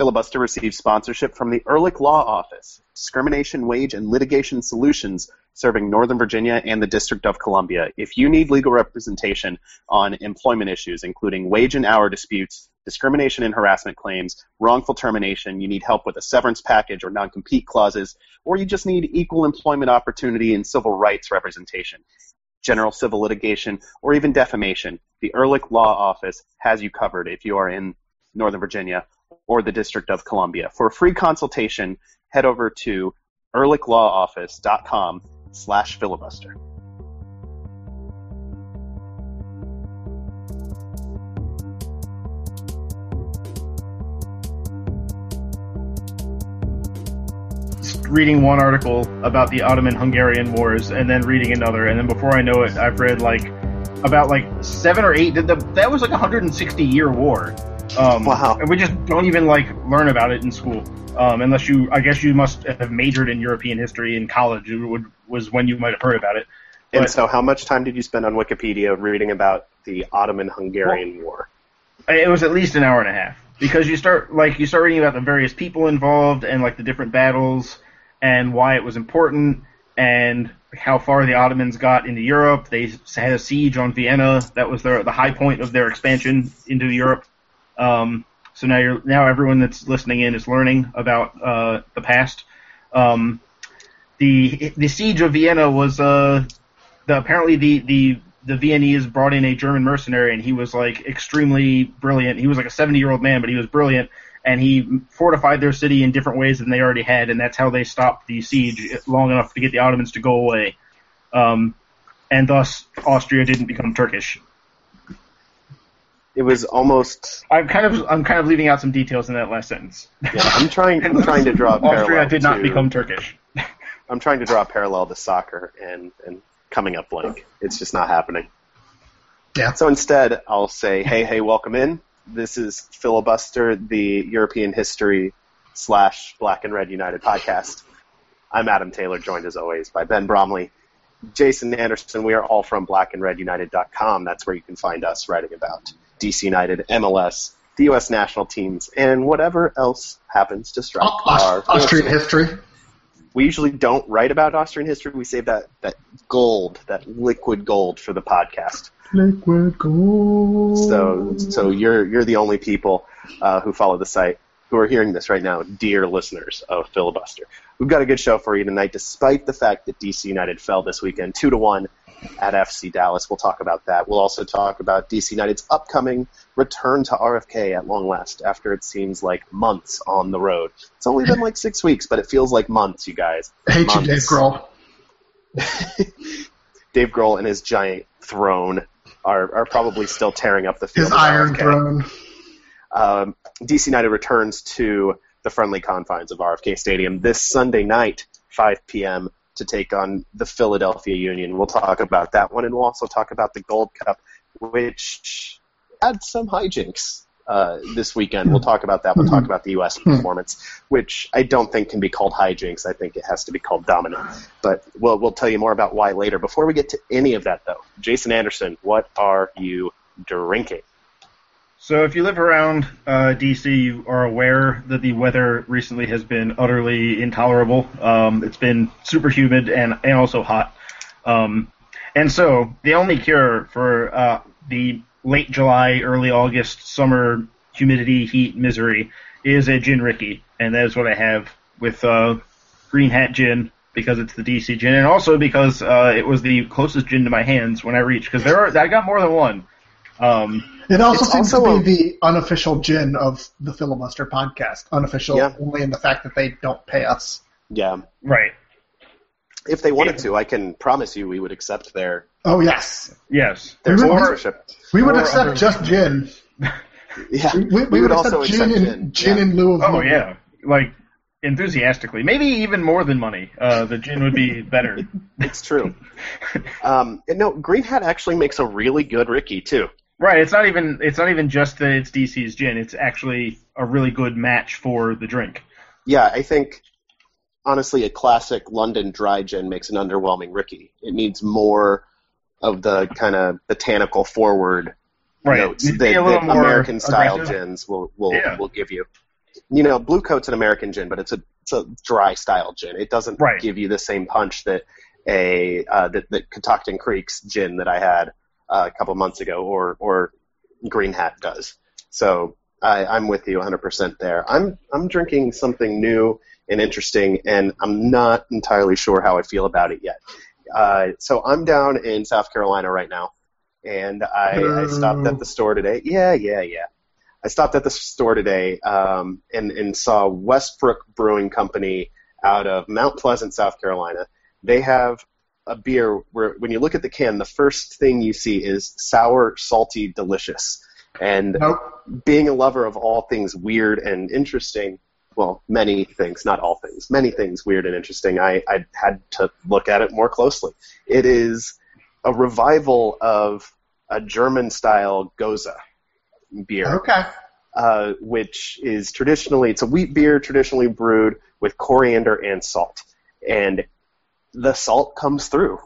Filibuster receives sponsorship from the Ehrlich Law Office, discrimination, wage, and litigation solutions serving Northern Virginia and the District of Columbia. If you need legal representation on employment issues, including wage and hour disputes, discrimination and harassment claims, wrongful termination, you need help with a severance package or non compete clauses, or you just need equal employment opportunity and civil rights representation, general civil litigation, or even defamation, the Ehrlich Law Office has you covered if you are in Northern Virginia or the District of Columbia. For a free consultation, head over to ehrlichlawoffice.com slash filibuster. reading one article about the Ottoman-Hungarian wars and then reading another, and then before I know it, I've read like about like seven or eight. That was like a 160 year war. Um, Wow. And we just don't even like learn about it in school, um, unless you. I guess you must have majored in European history in college. It would, was when you might have heard about it. And so, how much time did you spend on Wikipedia reading about the Ottoman-Hungarian War? It was at least an hour and a half because you start like you start reading about the various people involved and like the different battles and why it was important and how far the Ottomans got into Europe. They had a siege on Vienna. That was their the high point of their expansion into Europe. Um, so now you're now everyone that's listening in is learning about uh, the past. Um, the the siege of Vienna was uh, the apparently the the the Viennese brought in a German mercenary, and he was like extremely brilliant. He was like a 70 year old man, but he was brilliant, and he fortified their city in different ways than they already had, and that's how they stopped the siege long enough to get the Ottomans to go away. Um, and thus, Austria didn't become Turkish. It was almost. I'm kind of I'm kind of leaving out some details in that last sentence. Yeah, I'm trying. I'm trying to draw a parallel. Austria did not to- become Turkish. I'm trying to draw a parallel to soccer and and coming up blank. It's just not happening. Yeah. So instead, I'll say, hey, hey, welcome in. This is Filibuster, the European history slash Black and Red United podcast. I'm Adam Taylor, joined as always by Ben Bromley, Jason Anderson. We are all from blackandredunited.com. That's where you can find us writing about DC United, MLS, the U.S. national teams, and whatever else happens to strike our Austrian history. We usually don't write about Austrian history. We save that, that gold, that liquid gold for the podcast. Liquid gold. So, so you're you're the only people uh, who follow the site who are hearing this right now, dear listeners of Filibuster. We've got a good show for you tonight, despite the fact that DC United fell this weekend, two to one at FC Dallas. We'll talk about that. We'll also talk about DC United's upcoming return to RFK at long last, after it seems like months on the road. It's only been like six weeks, but it feels like months, you guys. I hate you, Dave. Grohl. Dave Grohl and his giant throne are, are probably still tearing up the field. His Iron RFK. Throne. um, DC United returns to the friendly confines of RFK Stadium this Sunday night, 5 p.m., to take on the Philadelphia Union. We'll talk about that one, and we'll also talk about the Gold Cup, which had some hijinks uh, this weekend. We'll talk about that. We'll talk about the U.S. performance, which I don't think can be called hijinks. I think it has to be called dominant. But we'll, we'll tell you more about why later. Before we get to any of that, though, Jason Anderson, what are you drinking? So if you live around uh, DC, you are aware that the weather recently has been utterly intolerable. Um, it's been super humid and, and also hot. Um, and so the only cure for uh, the late July, early August, summer humidity, heat, misery is a gin Ricky, and that is what I have with uh, Green Hat Gin because it's the DC gin, and also because uh, it was the closest gin to my hands when I reached. Because there are I got more than one. Um, It also It's seems also to be the unofficial gin of the Filibuster podcast. Unofficial Yeah. only in the fact that they don't pay us. Yeah. right. If they wanted to, I can promise you we would accept their, Oh yes, Yes. their We would- sponsorship. we would Or accept other- just gin. Yeah, We, we, we would, accept gin, in, gin yeah. in lieu of Oh money. yeah, like enthusiastically. Maybe even more than money. Uh, the gin would be better. It's true. um, and no, Green Hat actually makes a really good Ricky too. Right. It's not even. It's not even just that it's DC's gin. It's actually a really good match for the drink. Yeah, I think honestly, a classic London dry gin makes an underwhelming Ricky. It needs more of the kind of botanical forward Right. notes that, be a little that American style aggressive. gins will will, Yeah. will give you. you know, Blue Coat's an American gin, but it's a it's a dry style gin. It doesn't Right. give you the same punch that a uh, that, that Catoctin Creek's gin that I had uh, a couple months ago, or or Green Hat does. So I, I'm with you 100% there. I'm I'm drinking something new and interesting, and I'm not entirely sure how I feel about it yet. Uh, so I'm down in South Carolina right now, and I, I stopped at the store today. Yeah, yeah, yeah. I stopped at the store today um, and, and saw Westbrook Brewing Company out of Mount Pleasant, South Carolina. They have a beer where when you look at the can, the first thing you see is sour, salty, delicious. And Nope. being a lover of all things weird and interesting, well, many things, not all things, many things weird and interesting, I, I had to look at it more closely. It is a revival of a German style Gose beer Okay. uh, which is traditionally it's a wheat beer traditionally brewed with coriander and salt, and the salt comes through.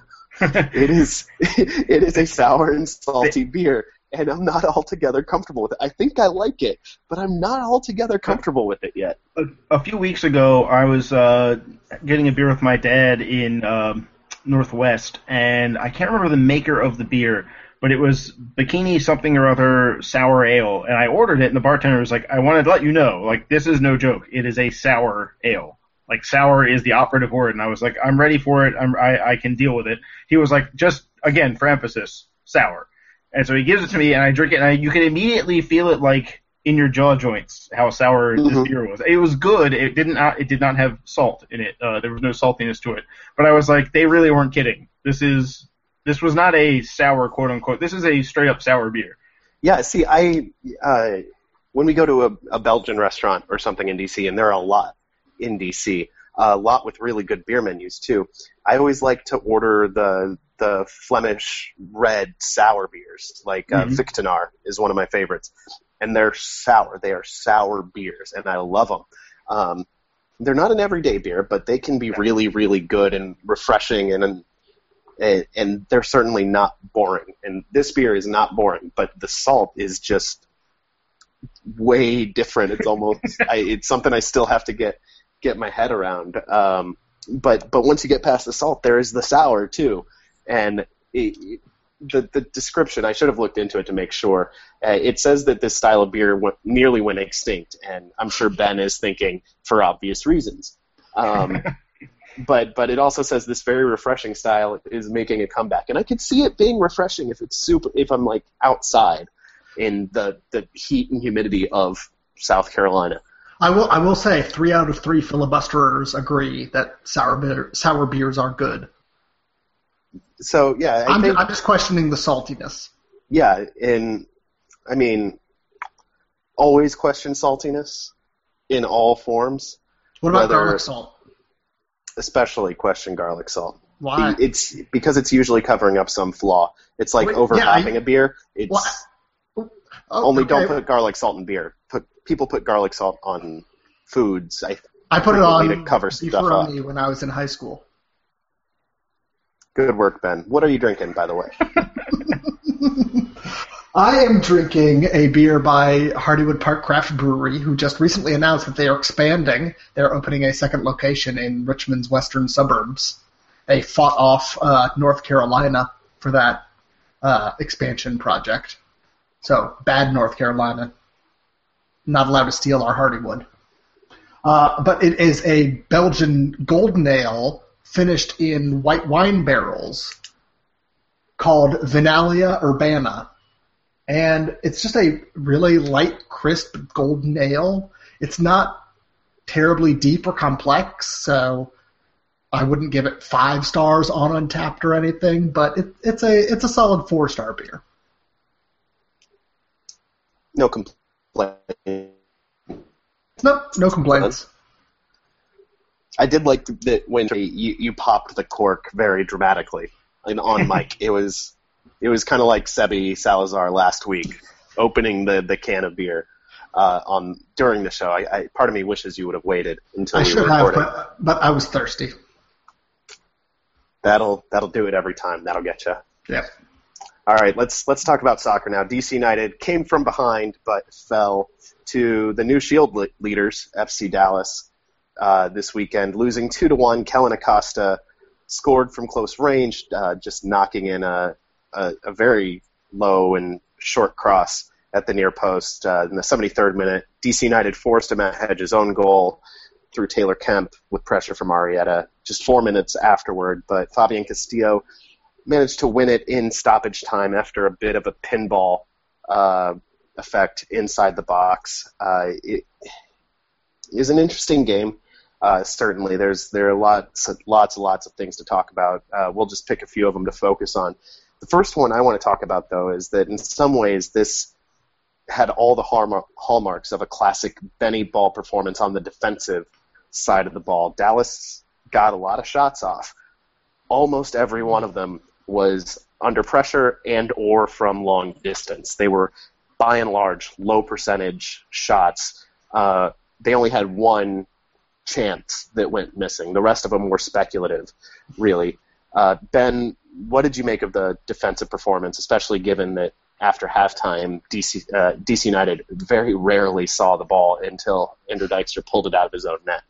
it is it is a sour and salty beer, and I'm not altogether comfortable with it. I think I like it, but I'm not altogether comfortable with it yet. a, a few weeks ago, I was uh, getting a beer with my dad in um, Northwest, and I can't remember the maker of the beer, but it was Bikini something or other sour ale, and I ordered it, and the bartender was like, "I wanted to let you know, like this is no joke. It is a sour ale. Like sour is the operative word." And I was like, "I'm ready for it. I'm, I I can deal with it." He was like, "Just again for emphasis, sour." And so he gives it to me, and I drink it, and I, you can immediately feel it like in your jaw joints how sour this Mhm. beer was. It was good. It didn't. It did not have salt in it. Uh, there was no saltiness to it. But I was like, they really weren't kidding. This is this was not a sour quote unquote. This is a straight up sour beer. Yeah, see, I uh, when we go to a, a Belgian restaurant or something in DC, and there are a lot in DC, a lot with really good beer menus too. I always like to order the the Flemish red sour beers, like uh, Mhm. Vichtenaar is one of my favorites, and they're sour. They are sour beers, and I love them. Um, they're not an everyday beer, but they can be really, really good and refreshing, and and, and they're certainly not boring. And this beer is not boring, but the salt is just way different. It's almost I, it's something I still have to get get my head around. Um, but but once you get past the salt, there is the sour too, and it, the the description I should have looked into it to make sure. Uh, it says that this style of beer went, nearly went extinct, and I'm sure Ben is thinking for obvious reasons. Um, but but it also says this very refreshing style is making a comeback, and I could see it being refreshing if it's super if I'm like outside in the the heat and humidity of South Carolina. I will. I will say three out of three filibusterers agree that sour beer, sour beers are good. So yeah, I I'm, think I'm just questioning the saltiness. yeah, and I mean, always question saltiness in all forms, What about garlic salt? especially question garlic salt. Why? It's because it's usually covering up some flaw. It's like Wait, over yeah, I- a beer. It's Why- Oh, only okay. don't put garlic salt in beer. People put garlic salt on foods. I I put it on to cover stuff me when I was in high school. good work, Ben. What are you drinking, by the way? I am drinking a beer by Hardywood Park Craft Brewery, who just recently announced that they are expanding. They're opening a second location in Richmond's western suburbs. They fought off uh, North Carolina for that uh, expansion project. So, bad North Carolina. Not allowed to steal our Hardywood. Uh, but it is a Belgian golden ale finished in white wine barrels called Vinalia Urbana and it's just a really light, crisp golden ale. It's not terribly deep or complex, so I wouldn't give it five stars on Untappd or anything, but it, it's a it's a solid four star beer. No complaint. Nope, no complaints. I did like that when you, you popped the cork very dramatically and on mic. It was it was kind of like Sebi Salazar last week opening the, the can of beer uh, on during the show. I, I part of me wishes you would have waited until I we should have, but, but I was thirsty. That'll that'll do it every time. That'll get you. Yep. All right, let's let's talk about soccer now. DC United came from behind but fell to the new Shield le- leaders, FC Dallas, uh, this weekend, losing two to one. Kellyn Acosta scored from close range, uh, just knocking in a, a, a very low and short cross at the near post uh, in the 73rd minute. DC United forced a Matt Hedges own goal through Taylor Kemp with pressure from Arrieta just four minutes afterward, but Fabian Castillo managed to win it in stoppage time after a bit of a pinball uh, effect inside the box. Uh, it is an interesting game. Uh, certainly, there's there are lots lots and lots of things to talk about. Uh, we'll just pick a few of them to focus on. The first one I want to talk about, though, is that in some ways this had all the hallmarks of a classic Benny Ball performance on the defensive side of the ball. Dallas got a lot of shots off. Almost every one of them was under pressure and or from long distance. They were by and large low percentage shots. Uh, they only had one chance that went missing. The rest of them were speculative, really. Uh, ben, what did you make of the defensive performance, especially given that after halftime, DC, uh, DC United very rarely saw the ball until Andrew Dykstra pulled it out of his own net?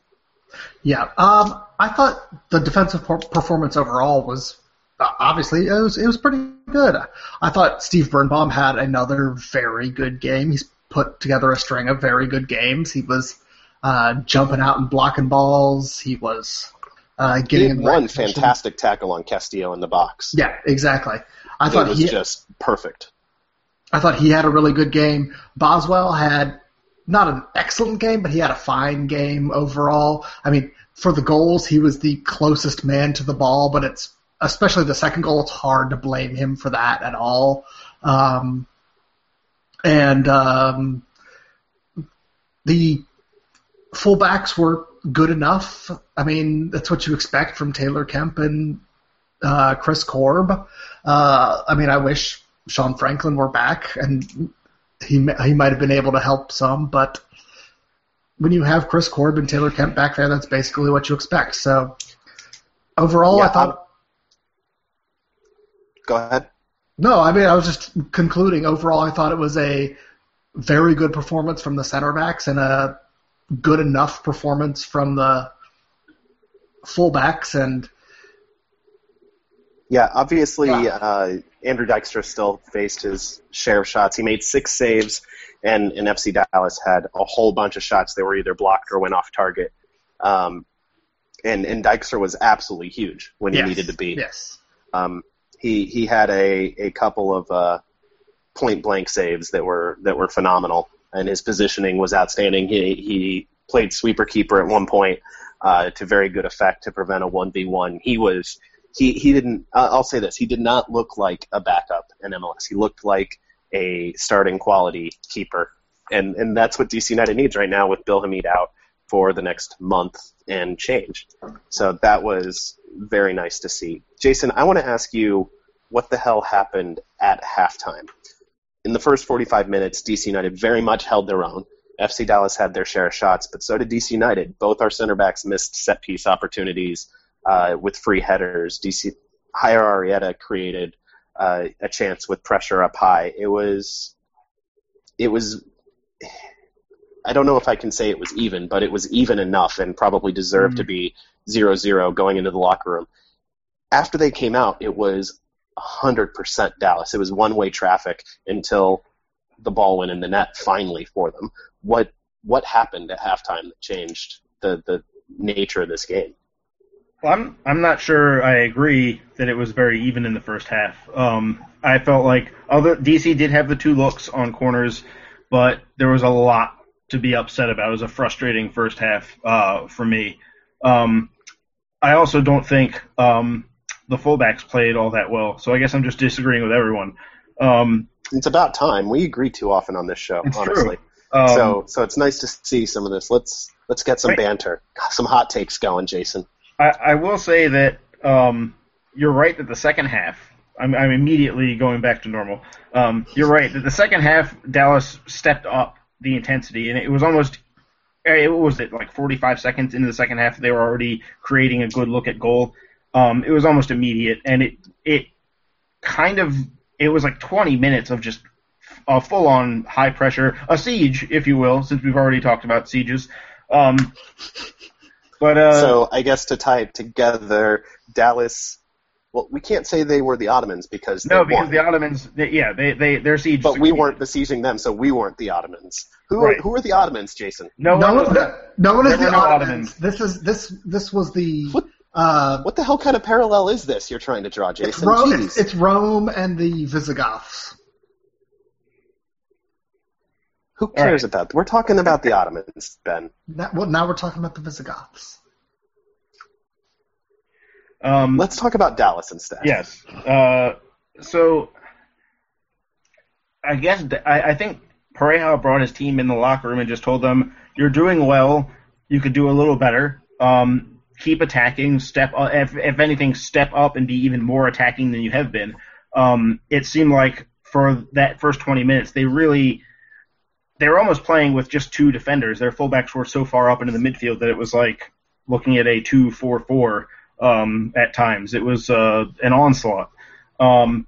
Yeah, um, I thought the defensive performance overall was obviously it was it was pretty good. I thought Steve Birnbaum had another very good game. He's put together a string of very good games. He was uh, jumping out and blocking balls. He was uh, getting he one fantastic tackle on Castillo in the box. Yeah, exactly. I it thought was he just perfect. I thought he had a really good game. Boswell had not an excellent game, but he had a fine game overall. I mean, for the goals, he was the closest man to the ball, but it's especially the second goal. It's hard to blame him for that at all. Um, and um, the fullbacks were good enough. I mean, that's what you expect from Taylor Kemp and uh, Chris Korb. Uh, I mean, I wish Sean Franklin were back, and he he might have been able to help some, but when you have Chris Korb and Taylor Kemp back there, that's basically what you expect. So overall, yeah, I thought. Go ahead. No, I mean I was just concluding. Overall, I thought it was a very good performance from the center backs and a good enough performance from the fullbacks and yeah, obviously, uh, Andrew Dykstra still faced his share of shots. He made six saves, and, and FC Dallas had a whole bunch of shots that were either blocked or went off target. Um, and, and Dykstra was absolutely huge when he yes. needed to be. Yes. Um, he he had a, a couple of uh, point blank saves that were that were phenomenal, and his positioning was outstanding. He he played sweeper keeper at one point uh, to very good effect to prevent a one v one. He was he he didn't. I'll say this: he did not look like a backup in MLS. He looked like a starting quality keeper, and and that's what DC United needs right now with Bill Hamid out for the next month and change. So that was very nice to see. Jason, I want to ask you what the hell happened at halftime. In the first 45 minutes, DC United very much held their own. FC Dallas had their share of shots, but so did DC United. Both our center backs missed set piece opportunities uh, with free headers. DC Jair Arrieta created uh, a chance with pressure up high. It was, it was. I don't know if I can say it was even, but it was even enough and probably deserved mm-hmm. to be 0-0 going into the locker room. After they came out, it was 100% Dallas. It was one-way traffic until the ball went in the net finally for them. What what happened at halftime that changed the the nature of this game? Well, I'm I'm not sure I agree that it was very even in the first half. Um, I felt like although DC did have the two looks on corners, but there was a lot to be upset about. It was a frustrating first half uh, for me. Um, I also don't think um, the fullbacks played all that well, so I guess I'm just disagreeing with everyone. Um, it's about time. We agree too often on this show, honestly. Um, so so it's nice to see some of this. Let's let's get some banter, some hot takes going, Jason. I, I will say that um, you're right that the second half. I'm, I'm immediately going back to normal. Um, you're right that the second half Dallas stepped up the intensity, and it was almost eh, it was it like 45 seconds into the second half they were already creating a good look at goal. Um, it was almost immediate, and it it kind of it was like 20 minutes of just a full-on high pressure, a siege, if you will, since we've already talked about sieges. Um, but uh, so I guess to tie it together, Dallas. Well, we can't say they were the Ottomans because no, they because won. the Ottomans, they, yeah, they they their siege. but we weren't besieging them, so we weren't the Ottomans. Who Right. are who are the Ottomans, Jason? No, No one one, was- no one is the no Ottomans. Ottomans. This is this this was the What- uh, What the hell kind of parallel is this you're trying to draw, it's, Jason? Rome, it's, it's Rome and the Visigoths. Who cares right. about? We're talking about the Ottomans, Ben. That, well, now we're talking about the Visigoths. Um, Let's talk about Dallas instead. Yes. Uh, so I guess I, I think Pareja brought his team in the locker room and just told them, "You're doing well. You could do a little better. Um, keep attacking. Step up. If, if anything, step up and be even more attacking than you have been." Um, it seemed like for that first 20 minutes, they really they were almost playing with just two defenders. Their fullbacks were so far up into the midfield that it was like looking at a two-four-four um, at times. It was uh, an onslaught. Um,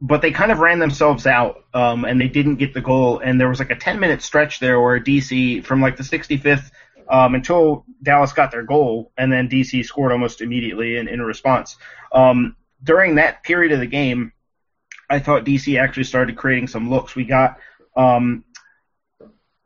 but they kind of ran themselves out, um, and they didn't get the goal. And there was like a 10 minute stretch there where DC, from like the 65th um, until Dallas got their goal, and then DC scored almost immediately in, in response. Um, during that period of the game, I thought DC actually started creating some looks. We got um,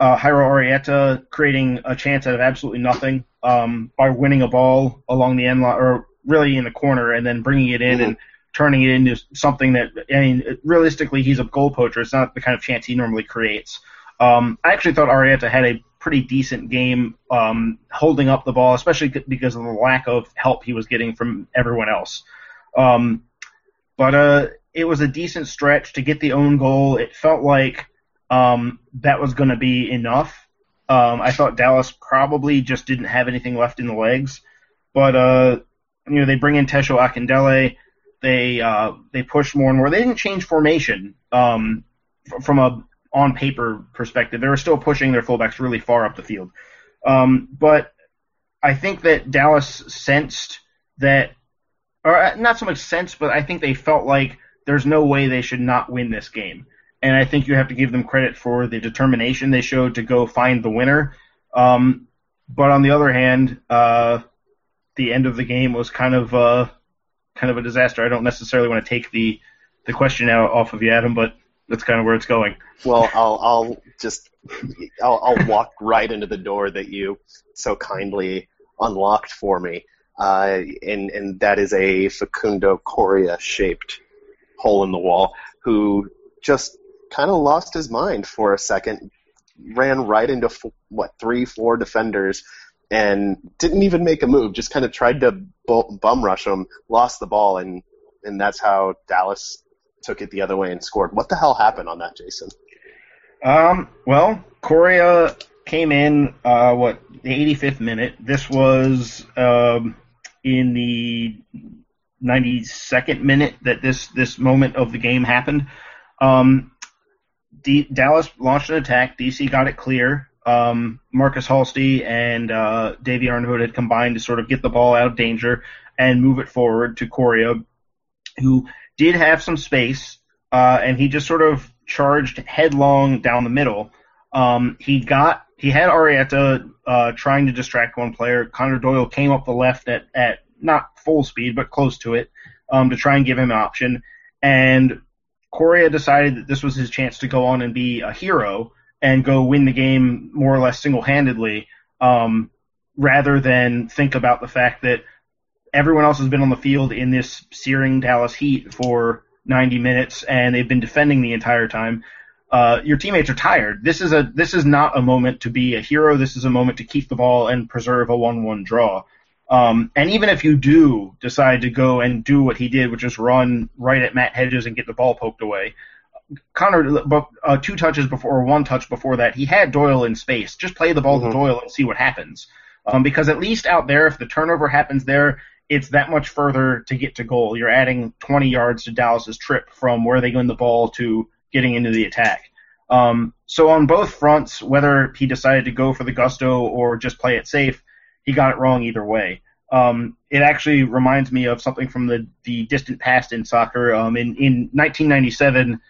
uh, Jairo creating a chance out of absolutely nothing um, by winning a ball along the end line, or really in the corner, and then bringing it in Mhm. and turning it into something that, I mean, realistically, he's a goal poacher. It's not the kind of chance he normally creates. Um, I actually thought Arrieta had a pretty decent game um, holding up the ball, especially because of the lack of help he was getting from everyone else. Um, but uh, it was a decent stretch to get the own goal. It felt like um, that was going to be enough. Um, I thought Dallas probably just didn't have anything left in the legs, but uh, you know they bring in Tesho Akindele. They uh, they push more and more. They didn't change formation um, from a on paper perspective. They were still pushing their fullbacks really far up the field. Um, but I think that Dallas sensed that, or uh, not so much sense, but I think they felt like there's no way they should not win this game. And I think you have to give them credit for the determination they showed to go find the winner. Um, but on the other hand, uh, the end of the game was kind of uh, kind of a disaster. I don't necessarily want to take the the question out off of you, Adam, but that's kind of where it's going. Well, I'll I'll just I'll, I'll walk right into the door that you so kindly unlocked for me, uh, and and that is a Facundo Coria shaped hole in the wall who just kind of lost his mind for a second, ran right into what three four defenders. And didn't even make a move. Just kind of tried to bu- bum rush them, lost the ball, and and that's how Dallas took it the other way and scored. What the hell happened on that, Jason? Um, well, Correa came in, uh, what, the 85th minute. This was um, in the 92nd minute that this, this moment of the game happened. Um, Dallas launched an attack. DC got it clear. Um, Markus Halsti and uh, Davy Arnaud had combined to sort of get the ball out of danger and move it forward to Correa, who did have some space, uh, and he just sort of charged headlong down the middle. Um, he got he had Arrieta uh, trying to distract one player. Connor Doyle came up the left at, at not full speed but close to it um, to try and give him an option. And Correa decided that this was his chance to go on and be a hero and go win the game more or less single handedly, um, rather than think about the fact that everyone else has been on the field in this searing Dallas heat for 90 minutes and they've been defending the entire time. Uh, your teammates are tired. This is a this is not a moment to be a hero. This is a moment to keep the ball and preserve a one-one draw. Um, and even if you do decide to go and do what he did, which is run right at Matt Hedges and get the ball poked away, Connor, uh, two touches before, or one touch before that, he had Doyle in space. Just play the ball Mhm. to Doyle and see what happens. Um, because at least out there, if the turnover happens there, it's that much further to get to goal. You're adding 20 yards to Dallas's trip from where they win the ball to getting into the attack. Um, so on both fronts, whether he decided to go for the gusto or just play it safe, he got it wrong either way. Um, it actually reminds me of something from the, the distant past in soccer. Um, in, in 1997,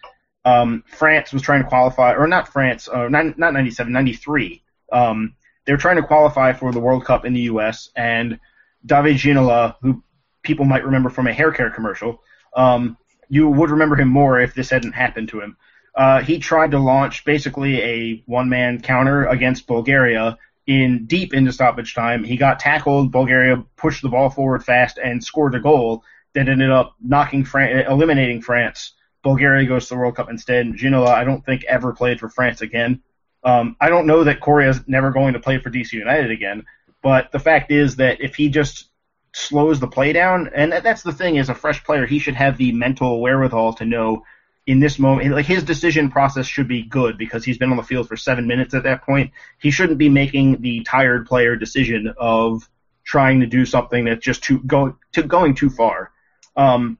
um, France was trying to qualify, or not France, uh, not, not 97, 93. Um, they were trying to qualify for the World Cup in the U.S., and David Ginola, who people might remember from a hair care commercial, um, you would remember him more if this hadn't happened to him. Uh, he tried to launch basically a one-man counter against Bulgaria in deep into stoppage time. He got tackled. Bulgaria pushed the ball forward fast and scored a goal that ended up knocking Fran- eliminating France. Bulgaria goes to the World Cup instead. Ginola, I don't think ever played for France again. Um, I don't know that Correa is never going to play for DC United again, but the fact is that if he just slows the play down, and that's the thing, as a fresh player, he should have the mental wherewithal to know in this moment, like his decision process should be good because he's been on the field for seven minutes at that point. He shouldn't be making the tired player decision of trying to do something that's just too go to going too far. Um,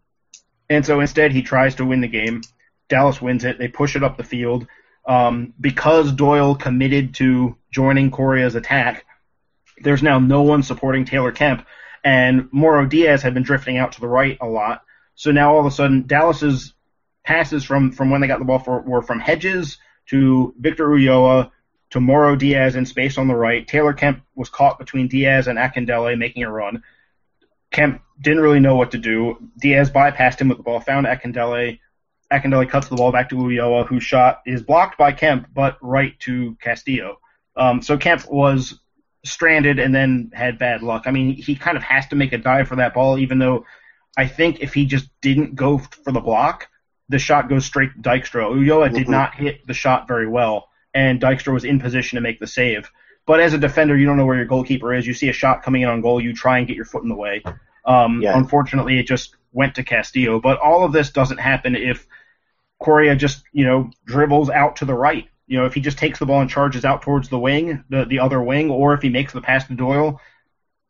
and so instead, he tries to win the game. Dallas wins it. They push it up the field. Um, because Doyle committed to joining Correa's attack, there's now no one supporting Taylor Kemp, and Mauro Diaz had been drifting out to the right a lot. So now all of a sudden, Dallas's passes from, from when they got the ball for, were from Hedges to Victor Ulloa to Mauro Diaz in space on the right. Taylor Kemp was caught between Diaz and Akindele making a run. Kemp didn't really know what to do. Diaz bypassed him with the ball, found Akindele. Akindele cuts the ball back to Ulloa, whose shot is blocked by Kemp, but right to Castillo. Um, so Kemp was stranded and then had bad luck. I mean, he kind of has to make a dive for that ball, even though I think if he just didn't go for the block, the shot goes straight to Dykstra. Ulloa mm-hmm. did not hit the shot very well, and Dykstra was in position to make the save. But as a defender, you don't know where your goalkeeper is. You see a shot coming in on goal, you try and get your foot in the way. Um, yeah. Unfortunately, it just went to Castillo. But all of this doesn't happen if Correa just, you know, dribbles out to the right. You know, if he just takes the ball and charges out towards the wing, the, the other wing, or if he makes the pass to Doyle,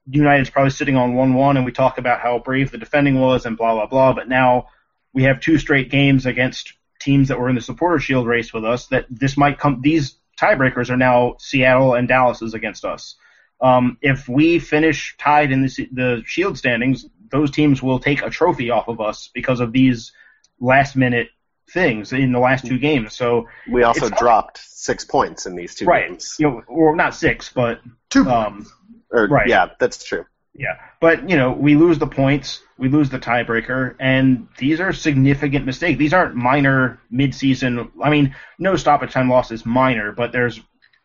United's probably sitting on 1 1, and we talk about how brave the defending was and blah, blah, blah. But now we have two straight games against teams that were in the supporter shield race with us that this might come these tiebreakers are now Seattle and Dallas's against us. Um, if we finish tied in the, the shield standings, those teams will take a trophy off of us because of these last minute things in the last two games. So we also dropped six points in these two right. games. You know, or not six, but two. Um, or, right. Yeah, that's true. Yeah, but you know, we lose the points, we lose the tiebreaker, and these are significant mistakes. These aren't minor mid-season. I mean, no stoppage time loss is minor, but there's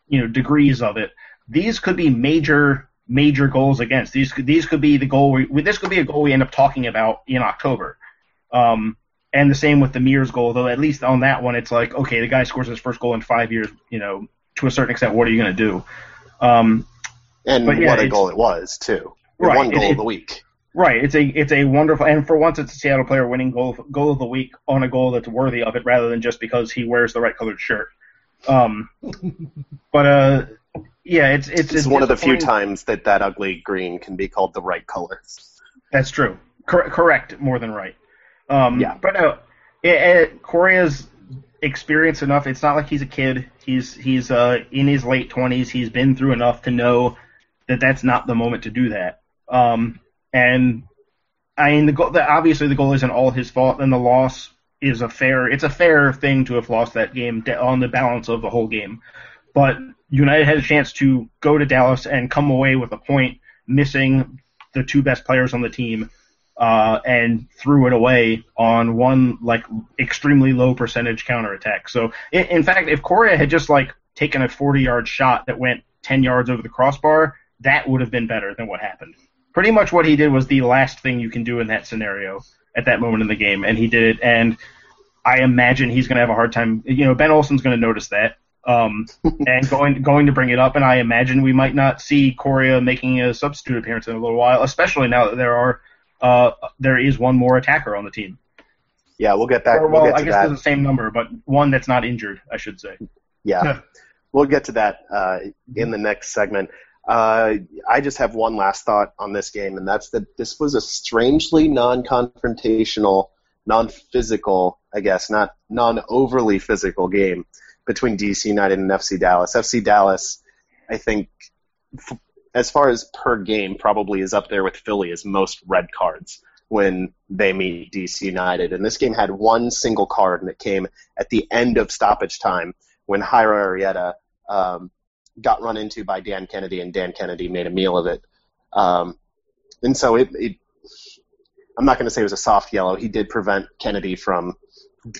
you know degrees of it. These could be major major goals against. These could these could be the goal. We, this could be a goal we end up talking about in October. Um, and the same with the Mears goal, though. At least on that one, it's like okay, the guy scores his first goal in five years. You know, to a certain extent, what are you going to do? Um, and yeah, what a goal it was too right. one goal it, of the week. Right. It's a it's a wonderful and for once it's a Seattle player winning goal goal of the week on a goal that's worthy of it rather than just because he wears the right colored shirt. Um, but uh, yeah, it's it's, it's, it's one of the few times that that ugly green can be called the right color. That's true. Cor- correct, more than right. Um, yeah. But uh, it, it, Correa's experienced enough. It's not like he's a kid. He's he's uh, in his late twenties. He's been through enough to know that that's not the moment to do that. Um, and I mean, the goal, the, obviously the goal isn't all his fault, and the loss is a fair. It's a fair thing to have lost that game on the balance of the whole game. But United had a chance to go to Dallas and come away with a point, missing the two best players on the team, uh, and threw it away on one like extremely low percentage counterattack. So, in, in fact, if Correa had just like taken a 40 yard shot that went 10 yards over the crossbar, that would have been better than what happened. Pretty much what he did was the last thing you can do in that scenario at that moment in the game, and he did it. And I imagine he's going to have a hard time. You know, Ben Olsen's going to notice that. Um, and going going to bring it up, and I imagine we might not see Correa making a substitute appearance in a little while, especially now that there are uh, there is one more attacker on the team. Yeah, we'll get back. Or, well, we'll I guess that. there's the same number, but one that's not injured, I should say. Yeah, we'll get to that uh, in the next segment. Uh, I just have one last thought on this game, and that's that this was a strangely non-confrontational, non-physical, I guess, not non-overly physical game between DC United and FC Dallas. FC Dallas, I think, f- as far as per game, probably is up there with Philly as most red cards when they meet DC United. And this game had one single card, and it came at the end of stoppage time when Jairo Arrieta um, got run into by Dan Kennedy, and Dan Kennedy made a meal of it. Um, and so it, it I'm not going to say it was a soft yellow. He did prevent Kennedy from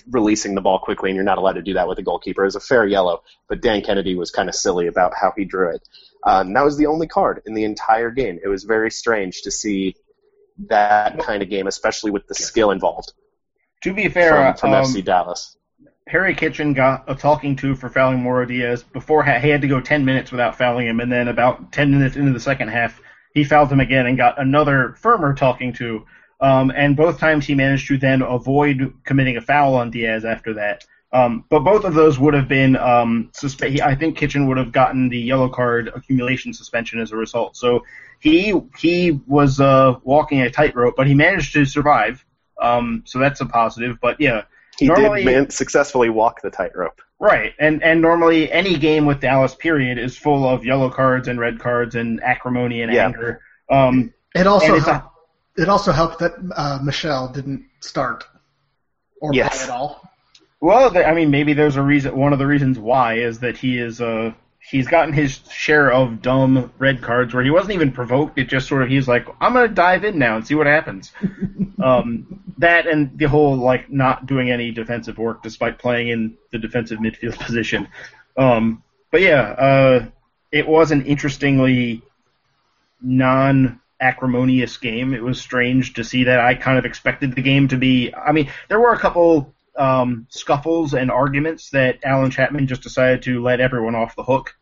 releasing the ball quickly, and you're not allowed to do that with a goalkeeper. It was a fair yellow, but Dan Kennedy was kind of silly about how he drew it. Um, that was the only card in the entire game. It was very strange to see that kind of game, especially with the skill involved. To be fair, from, from um, FC Dallas. Perry Kitchen got a talking to for fouling Mauro Diaz before he had to go 10 minutes without fouling him, and then about 10 minutes into the second half, he fouled him again and got another firmer talking to. Um, and both times he managed to then avoid committing a foul on Diaz after that. Um, but both of those would have been, um, suspe- I think Kitchen would have gotten the yellow card accumulation suspension as a result. So he he was uh, walking a tightrope, but he managed to survive. Um, so that's a positive. But yeah, He normally- did man- successfully walk the tightrope. Right, and and normally any game with Dallas period is full of yellow cards and red cards and acrimony and Yeah. anger. Um, It also And it's helped, it also helped that uh, Michel didn't start or Yes. play at all. well, I mean, maybe there's a reason. One of the reasons why is that he is uh he's gotten his share of dumb red cards where he wasn't even provoked. It just sort of he's like, I'm gonna dive in now and see what happens. um, that and the whole like not doing any defensive work despite playing in the defensive midfield position. Um, but yeah, uh, it was an interestingly non acrimonious game. It was strange to see that. I kind of expected the game to be. I mean, there were a couple um, scuffles and arguments that Allen Chapman just decided to let everyone off the hook.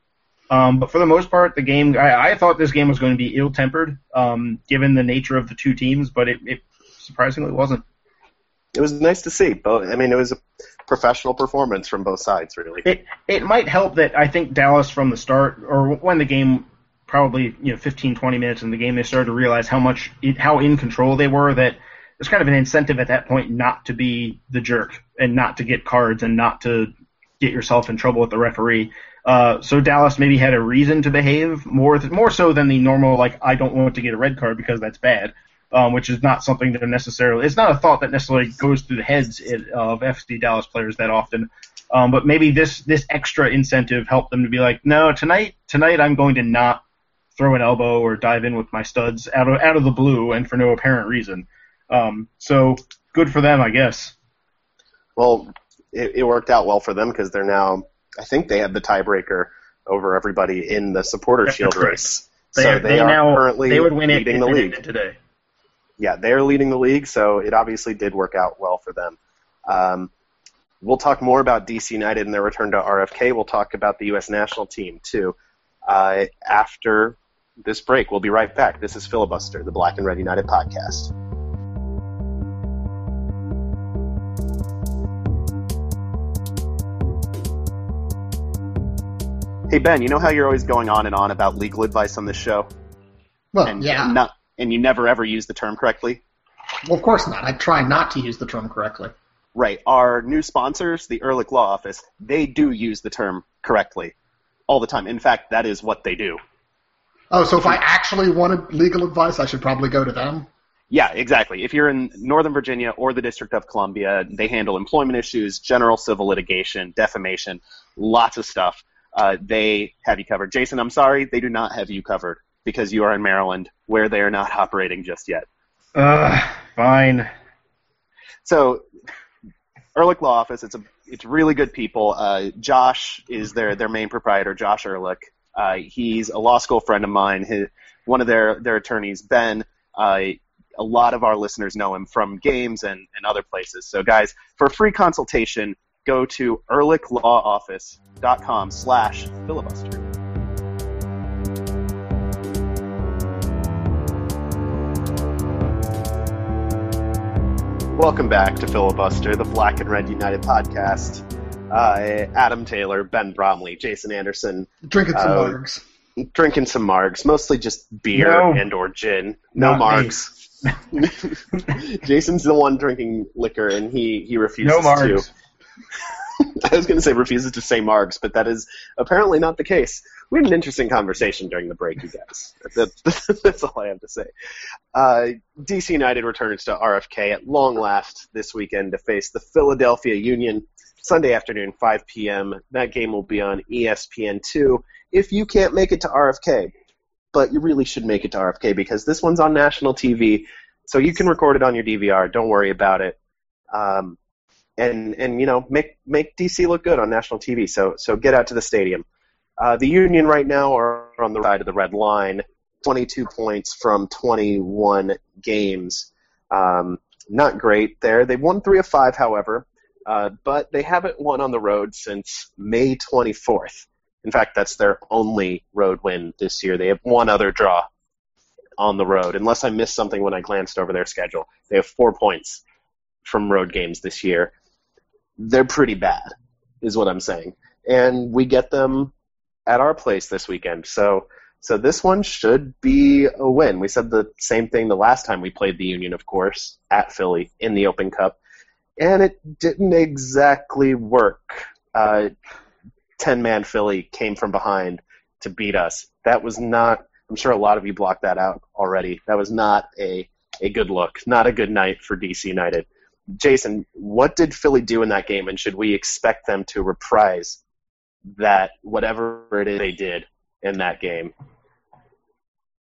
Um, but for the most part, the game, I, I thought this game was going to be ill tempered, um, given the nature of the two teams, but it, it surprisingly wasn't. It was nice to see. Both. I mean, it was a professional performance from both sides, really. It it might help that I think Dallas from the start, or when the game, probably you know 15, 20 minutes in the game, they started to realize how much how in control they were. That there's kind of an incentive at that point not to be the jerk and not to get cards and not to get yourself in trouble with the referee. Uh, so Dallas maybe had a reason to behave more more so than the normal like I don't want to get a red card because that's bad. Um, which is not something that necessarily it's not a thought that necessarily goes through the heads of FC Dallas players that often. Um, but maybe this this extra incentive helped them to be like, no, tonight tonight I'm going to not throw an elbow or dive in with my studs out of out of the blue and for no apparent reason. Um, so good for them, I guess. Well, it, it worked out well for them because they're now. I think they have the tiebreaker over everybody in the supporter That's shield correct. race. They, so they, they are now currently they would win it leading the league. today. yeah, they're leading the league, so it obviously did work out well for them. Um, we'll talk more about DC United and their return to RFK. We'll talk about the U.S. national team too uh, after this break. We'll be right back. This is Filibuster, the Black and Red United podcast. Hey Ben, you know how you're always going on and on about legal advice on this show, Well, and yeah. not, and you never ever use the term correctly. Well, of course not. I try not to use the term correctly. Right. Our new sponsors, the Ehrlich Law Office, they do use the term correctly all the time. In fact, that is what they do. Oh, so if I actually wanted legal advice, I should probably go to them. Yeah, exactly. If you're in Northern Virginia or the District of Columbia, they handle employment issues, general civil litigation, defamation, lots of stuff. Uh, they have you covered. Jason, I'm sorry, they do not have you covered because you are in Maryland, where they are not operating just yet. Uh, fine. So, Ehrlich Law Office, it's a it's really good people. Uh, Josh is their their main proprietor, Josh Ehrlich. Uh, he's a law school friend of mine. His, one of their their attorneys, Ben. Uh, a lot of our listeners know him from games and, and other places. So, guys, for a free consultation, go to ehrlichlawoffice.com slash filibuster. Welcome back to Filibuster, the Black and Red United podcast. Uh, Adam Taylor, Ben Bromley, Jason Anderson, Drinking some Oh. margs. drinking some margs, mostly just beer No. and or gin. No Not margs. Jason's the one drinking liquor, and he he refuses No marks. to. I was going to say refuses to say margs, but that is apparently not the case. we had an interesting conversation during the break, you guys. That, that's all I have to say. Uh, DC United returns to RFK at long last this weekend to face the Philadelphia Union Sunday afternoon, 5 p.m. That game will be on ESPN2 if you can't make it to RFK. But you really should make it to RFK because this one's on national TV, so you can record it on your DVR. Don't worry about it. Um, and and you know make make DC look good on national TV. So so get out to the stadium. Uh, the Union right now are on the side of the red line, 22 points from 21 games. Um, not great there. They've won three of five, however, uh, but they haven't won on the road since May 24th. In fact, that's their only road win this year. They have one other draw on the road, unless I missed something when I glanced over their schedule. They have four points from road games this year. They're pretty bad, is what I'm saying. And we get them at our place this weekend. So so this one should be a win. We said the same thing the last time we played the Union, of course, at Philly in the Open Cup, and it didn't exactly work. Uh, Ten man Philly came from behind to beat us. That was not. I'm sure a lot of you blocked that out already. That was not a a good look. Not a good night for DC United. Jason, what did Philly do in that game, and should we expect them to reprise that whatever it is they did in that game.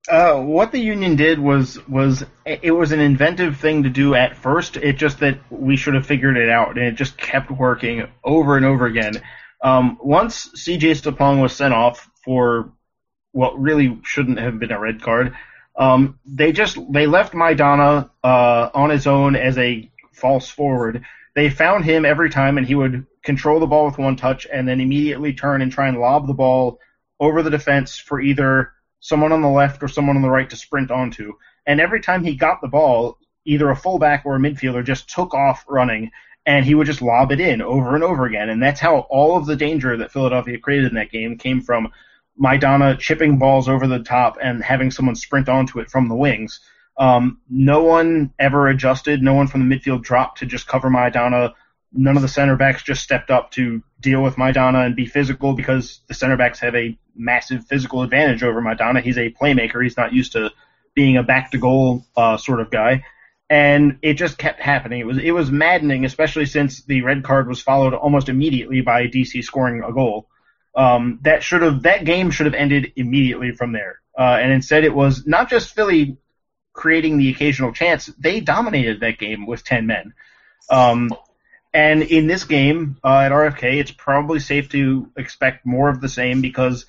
Uh, what the union did was was it was an inventive thing to do at first. It just that we should have figured it out, and it just kept working over and over again. Um, once CJ Sapong was sent off for what really shouldn't have been a red card, um, they just they left Maidana uh, on his own as a false forward. They found him every time, and he would control the ball with one touch, and then immediately turn and try and lob the ball over the defense for either someone on the left or someone on the right to sprint onto. And every time he got the ball, either a fullback or a midfielder just took off running, and he would just lob it in over and over again. And that's how all of the danger that Philadelphia created in that game came from Maidana chipping balls over the top and having someone sprint onto it from the wings. Um, no one ever adjusted. No one from the midfield dropped to just cover Maidana none of the center backs just stepped up to deal with Maidana and be physical because the center backs have a massive physical advantage over Maidana. He's a playmaker. He's not used to being a back to goal uh, sort of guy. And it just kept happening. It was it was maddening, especially since the red card was followed almost immediately by DC scoring a goal. Um, that should have that game should have ended immediately from there. Uh, and instead, it was not just Philly creating the occasional chance; they dominated that game with ten men. Um, and in this game uh, at RFK, it's probably safe to expect more of the same because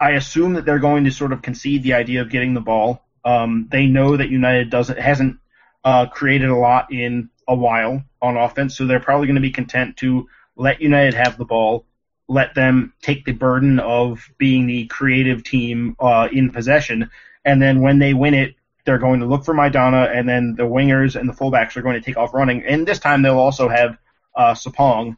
I assume that they're going to sort of concede the idea of getting the ball. Um, they know that United doesn't hasn't uh, created a lot in a while on offense, so they're probably going to be content to let United have the ball, let them take the burden of being the creative team uh, in possession, and then when they win it, they're going to look for Maidana, and then the wingers and the fullbacks are going to take off running. And this time they'll also have uh, Sapong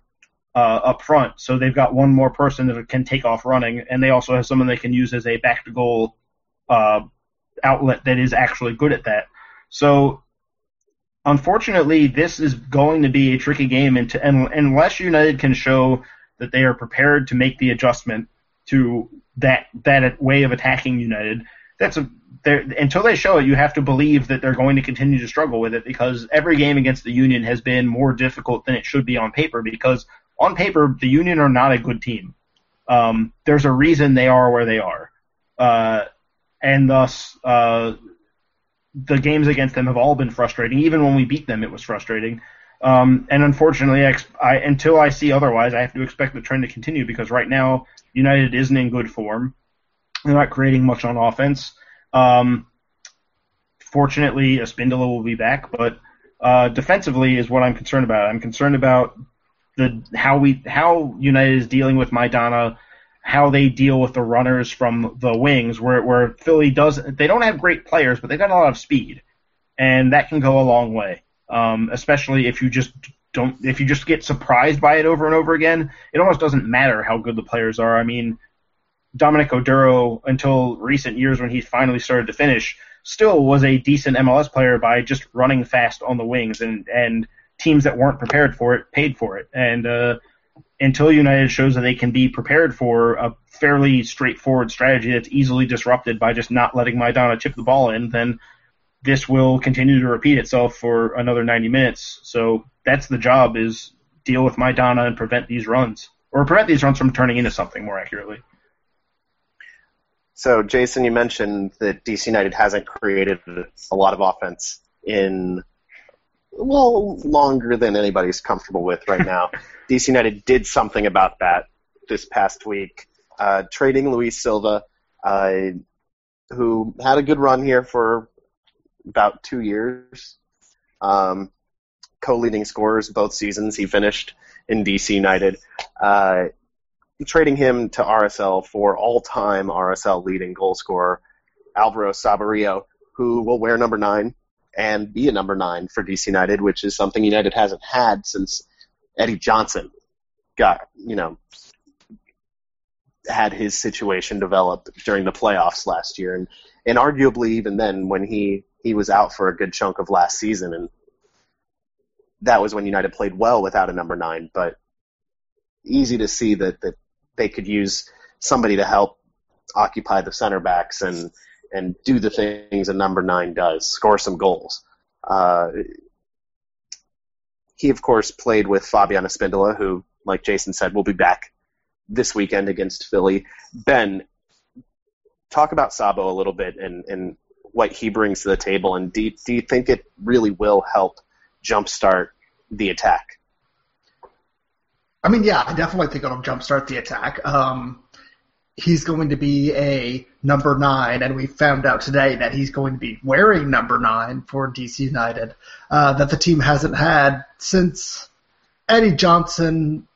uh, up front, so they've got one more person that can take off running, and they also have someone they can use as a back to goal uh, outlet that is actually good at that. So unfortunately, this is going to be a tricky game, and, to, and unless United can show that they are prepared to make the adjustment to that that way of attacking United, that's a until they show it, you have to believe that they're going to continue to struggle with it because every game against the Union has been more difficult than it should be on paper. Because on paper, the Union are not a good team. Um, there's a reason they are where they are, uh, and thus uh, the games against them have all been frustrating. Even when we beat them, it was frustrating. Um, and unfortunately, I, I, until I see otherwise, I have to expect the trend to continue because right now United isn't in good form. They're not creating much on offense. Um, fortunately, Espindola will be back, but uh, defensively is what I'm concerned about. I'm concerned about the how we how United is dealing with Maidana, how they deal with the runners from the wings, where where Philly does they don't have great players, but they've got a lot of speed, and that can go a long way. Um, especially if you just don't if you just get surprised by it over and over again, it almost doesn't matter how good the players are. I mean, Dominic Oduro, until recent years when he finally started to finish, still was a decent MLS player by just running fast on the wings, and and teams that weren't prepared for it paid for it. And uh, until United shows that they can be prepared for a fairly straightforward strategy that's easily disrupted by just not letting Maidana chip the ball in, then this will continue to repeat itself for another 90 minutes. So that's the job is deal with Maidana and prevent these runs, or prevent these runs from turning into something more accurately. So, Jason, you mentioned that DC United hasn't created a lot of offense in well longer than anybody's comfortable with right now. DC United did something about that this past week, uh, trading Luis Silva, uh, who had a good run here for about two years. Um, co-leading scorers both seasons. He finished in DC United. Uh, trading him to RSL for all-time RSL leading goal scorer Alvaro Saborio, who will wear number nine and be a number nine for DC United, which is something United hasn't had since Eddie Johnson got, you know, had his situation develop during the playoffs last year, and and arguably even then when he he was out for a good chunk of last season, and that was when United played well without a number nine. But easy to see that that they could use somebody to help occupy the center backs and and do the things a number nine does, score some goals. Uh, he, of course, played with Fabian Espindola, who, like Jason said, will be back this weekend against Philly. Ben, talk about Sabo a little bit and, and what he brings to the table, and do, do you think it really will help jumpstart the attack? I mean, yeah, I definitely think it'll jumpstart the attack. Um, he's going to be a number nine, and we found out today that he's going to be wearing number nine for DC United, uh, that the team hasn't had since Eddie Johnson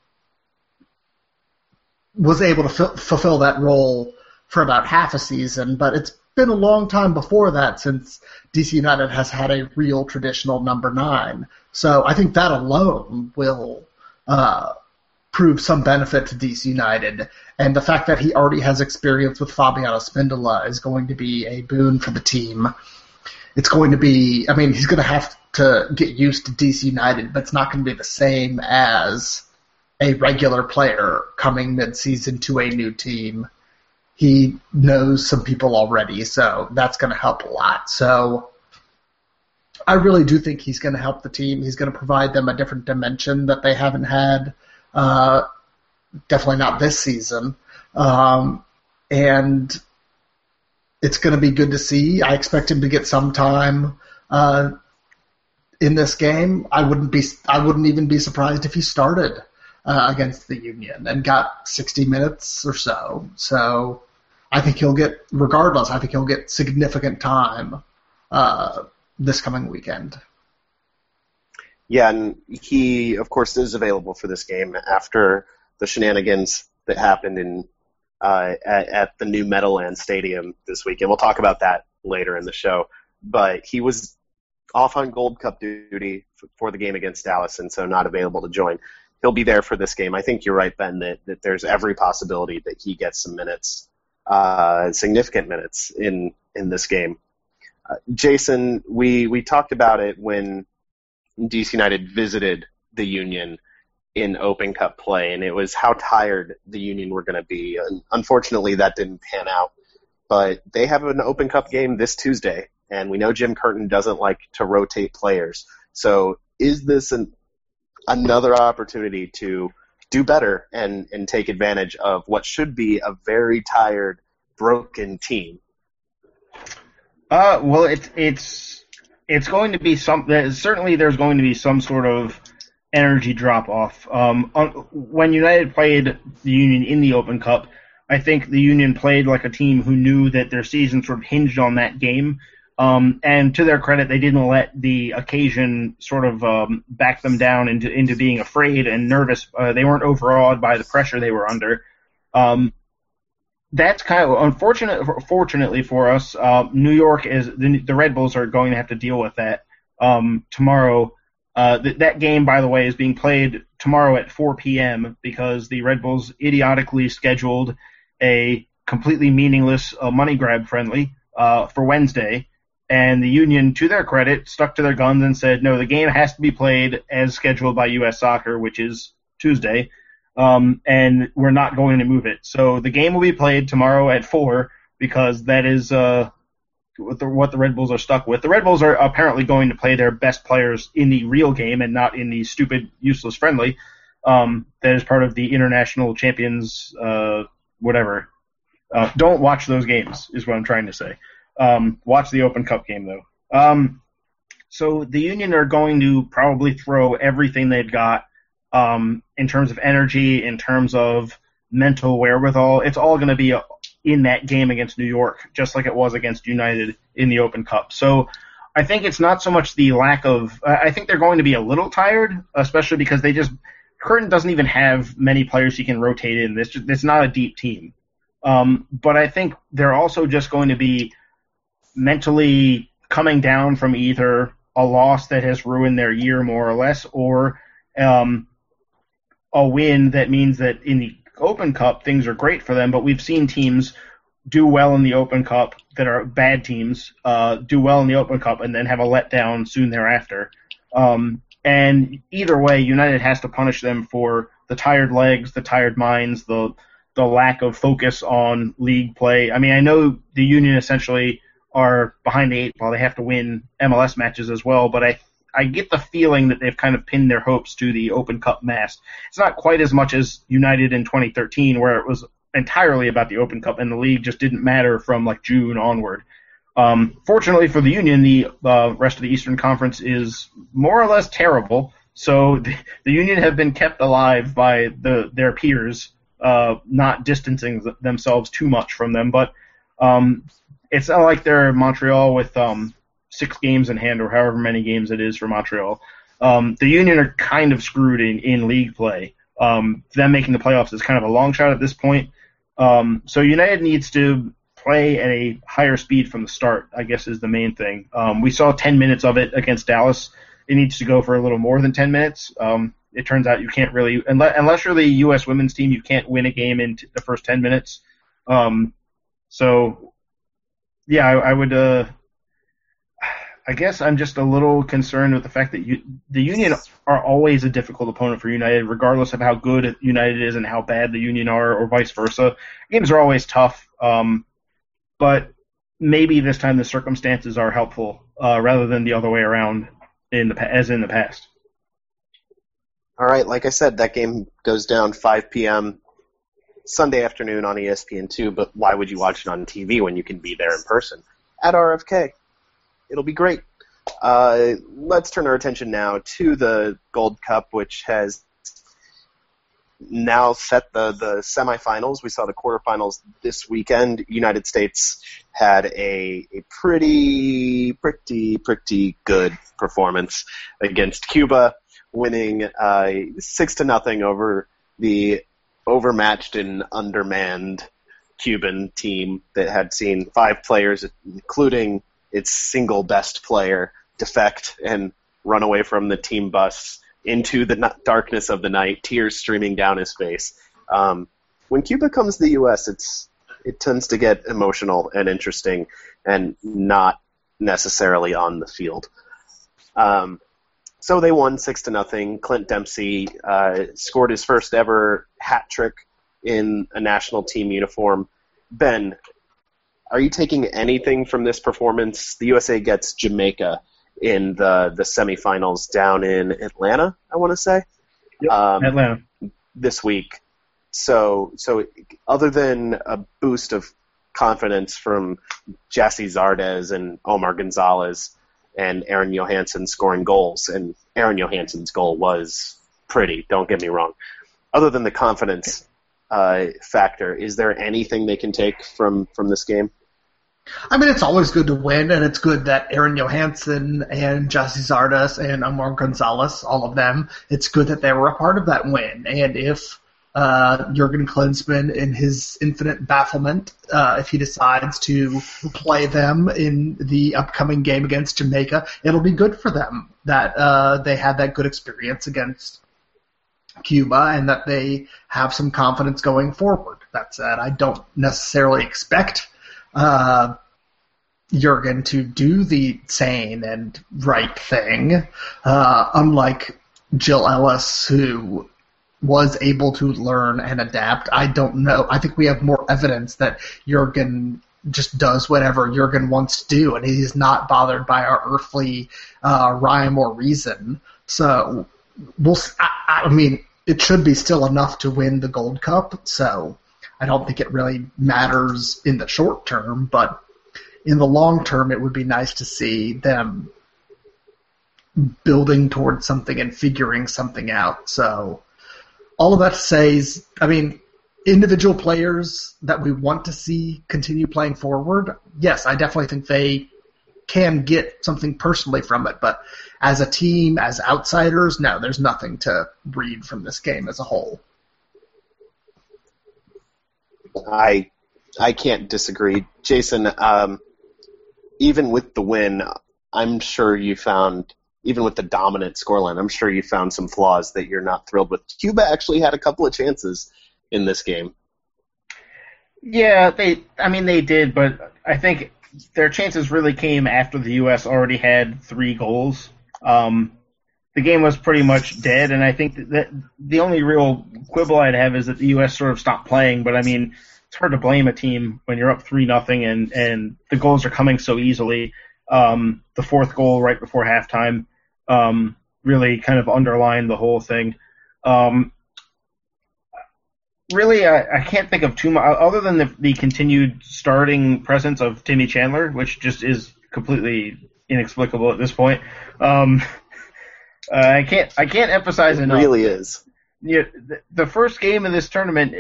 was able to f- fulfill that role for about half a season, but it's been a long time before that since DC United has had a real traditional number nine. So I think that alone will uh, prove some benefit to DC United. And the fact that he already has experience with Fabian Espindola is going to be a boon for the team. It's going to be, I mean, he's going to have to get used to DC United, but it's not going to be the same as a regular player coming mid-season to a new team. He knows some people already, so that's going to help a lot. So I really do think he's going to help the team. He's going to provide them a different dimension that they haven't had uh, definitely not this season. Um, and it's going to be good to see. I expect him to get some time uh, in this game. I wouldn't be. I wouldn't even be surprised if he started uh, against the Union and got 60 minutes or so. So I think he'll get, regardless, I think he'll get significant time uh, this coming weekend. Yeah, and he, of course, is available for this game after the shenanigans that happened in uh, at, at, the new Meadowland Stadium this week, and we'll talk about that later in the show. But he was off on Gold Cup duty for the game against Dallas, and so not available to join. He'll be there for this game. I think you're right, Ben, that, that there's every possibility that he gets some minutes, uh, significant minutes in in this game. Uh, Jason, we we talked about it when DC United visited the Union in Open Cup play, and it was how tired the Union were going to be. And unfortunately, that didn't pan out. But they have an Open Cup game this Tuesday, and we know Jim Curtin doesn't like to rotate players. So, is this an, another opportunity to do better and, and take advantage of what should be a very tired, broken team? Uh, well, it's it's it's going to be some. Certainly, there's going to be some sort of energy drop off. Um, when United played the Union in the Open Cup, I think the Union played like a team who knew that their season sort of hinged on that game. Um, and to their credit, they didn't let the occasion sort of um, back them down into into being afraid and nervous. Uh, they weren't overawed by the pressure they were under. Um, that's kind of unfortunate. Fortunately for us, uh, New York is the, the Red Bulls are going to have to deal with that um, tomorrow. Uh, th- that game, by the way, is being played tomorrow at 4 p.m. because the Red Bulls idiotically scheduled a completely meaningless uh, money grab friendly uh, for Wednesday, and the Union, to their credit, stuck to their guns and said, no, the game has to be played as scheduled by U.S. Soccer, which is Tuesday. Um, and we're not going to move it. So the game will be played tomorrow at four because that is uh, what the, what the Red Bulls are stuck with. The Red Bulls are apparently going to play their best players in the real game and not in the stupid, useless friendly. Um, that is part of the international champions, uh, whatever. Uh, don't watch those games, is what I'm trying to say. Um, watch the Open Cup game though. Um, so the Union are going to probably throw everything they've got um, in terms of energy, in terms of mental wherewithal. It's all going to be in that game against New York, just like it was against United in the Open Cup. So I think it's not so much the lack of. I think they're going to be a little tired, especially because they just Curtin doesn't even have many players he can rotate in. This it's not a deep team. Um, but I think they're also just going to be mentally coming down from either a loss that has ruined their year more or less, or um, a win that means that in the Open Cup things are great for them. But we've seen teams do well in the Open Cup that are bad teams uh, do well in the Open Cup and then have a letdown soon thereafter. Um, and either way, United has to punish them for the tired legs, the tired minds, the the lack of focus on league play. I mean, I know the Union essentially are behind the eight ball; they have to win MLS matches as well. But I I get the feeling that they've kind of pinned their hopes to the Open Cup mast. It's not quite as much as United in 2013, where it was entirely about the Open Cup, and the league just didn't matter from like June onward. Um, fortunately for the Union, the uh, rest of the Eastern Conference is more or less terrible. So the, the Union have been kept alive by the their peers, uh, not distancing themselves too much from them. But um, it's not like they're Montreal with um, six games in hand or however many games it is for Montreal. Um, the Union are kind of screwed in, in league play. Um, them making the playoffs is kind of a long shot at this point. Um, so United needs to play at a higher speed from the start. I guess is the main thing. Um, we saw 10 minutes of it against Dallas. It needs to go for a little more than 10 minutes. Um, it turns out you can't really, unless, unless you're the U.S. women's team, you can't win a game in t- the first 10 minutes. Um, so, yeah, I, I would. Uh, I guess I'm just a little concerned with the fact that you, the Union are always a difficult opponent for United, regardless of how good United is and how bad the Union are, or vice versa. Games are always tough, um, but maybe this time the circumstances are helpful uh, rather than the other way around in the as in the past. All right, like I said, that game goes down 5 p.m. Sunday afternoon on ESPN2. But why would you watch it on TV when you can be there in person at RFK? It'll be great. Uh, let's turn our attention now to the Gold Cup, which has now set the, the semifinals. We saw the quarterfinals this weekend. United States had a, a pretty, pretty, pretty good performance against Cuba, winning uh, six to nothing over the overmatched and undermanned Cuban team that had seen five players, including its single best player defect and run away from the team bus into the darkness of the night, tears streaming down his face. Um, when Cuba comes to the U.S., it's it tends to get emotional and interesting, and not necessarily on the field. Um, so they won six to nothing. Clint Dempsey uh, scored his first ever hat trick in a national team uniform. Ben, are you taking anything from this performance? The USA gets Jamaica in the the semifinals down in Atlanta. I want to say. Yep, um, Atlanta this week. So so other than a boost of confidence from Gyasi Zardes and Omar Gonzalez and Aaron Jóhannsson scoring goals, and Aaron Jóhannsson's goal was pretty. Don't get me wrong. Other than the confidence uh, factor, is there anything they can take from from this game? I mean, it's always good to win, and it's good that Aaron Jóhannsson and Gyasi Zardes and Omar Gonzalez, all of them, it's good that they were a part of that win. And if uh, Jurgen Klinsmann, in his infinite bafflement, uh, if he decides to play them in the upcoming game against Jamaica, it'll be good for them that uh, they had that good experience against Cuba and that they have some confidence going forward. That said, I don't necessarily expect uh, Jurgen to do the sane and right thing, uh, unlike Jill Ellis, who was able to learn and adapt. I don't know. I think we have more evidence that Jurgen just does whatever Jurgen wants to do, and he's not bothered by our earthly uh, rhyme or reason. So we'll. I, I mean, it should be still enough to win the Gold Cup. So I don't think it really matters in the short term, but in the long term, it would be nice to see them building towards something and figuring something out. So all of that to say is, I mean, individual players that we want to see continue playing forward, yes, I definitely think they can get something personally from it, but as a team, as outsiders, no, there's nothing to read from this game as a whole. I I can't disagree, Jason. Um, even with the win, I'm sure you found even with the dominant scoreline, I'm sure you found some flaws that you're not thrilled with. Cuba actually had a couple of chances in this game. Yeah, they. I mean, they did, but I think their chances really came after the U.S. already had three goals. Um, the game was pretty much dead, and I think that the only real quibble I'd have is that the U.S. sort of stopped playing. But I mean, it's hard to blame a team when you're up three nothing and and the goals are coming so easily. Um, the fourth goal right before halftime um, really kind of underlined the whole thing. Um, really, I, I, can't think of too much other than the, the continued starting presence of Timmy Chandler, which just is completely inexplicable at this point. Um, uh, I can't I can't emphasize it enough. Really is. Yeah, the, the first game of this tournament,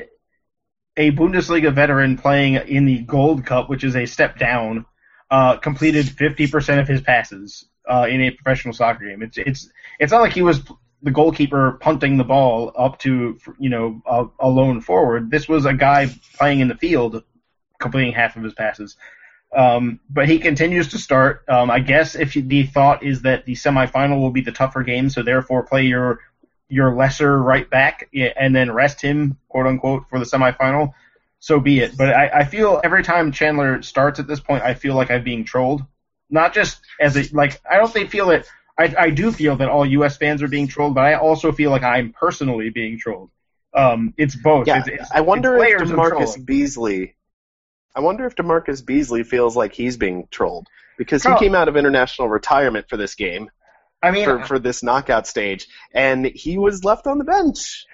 a Bundesliga veteran playing in the Gold Cup, which is a step down, uh, completed 50% of his passes uh, in a professional soccer game. It's it's it's not like he was the goalkeeper punting the ball up to you know a, a lone forward. This was a guy playing in the field, completing half of his passes. Um, but he continues to start. Um, I guess if the thought is that the semifinal will be the tougher game, so therefore play your your lesser right back and then rest him, quote unquote, for the semifinal. So be it. But I, I feel every time Chandler starts at this point, I feel like I'm being trolled not just as a like I don't think feel that I, I do feel that all U.S. fans are being trolled, but I also feel like I'm personally being trolled. Um, it's both. Yeah, it's, it's, I wonder if DaMarcus Beasley. I wonder if DaMarcus Beasley feels like he's being trolled because he came out of international retirement for this game. I mean, for, for this knockout stage, and he was left on the bench.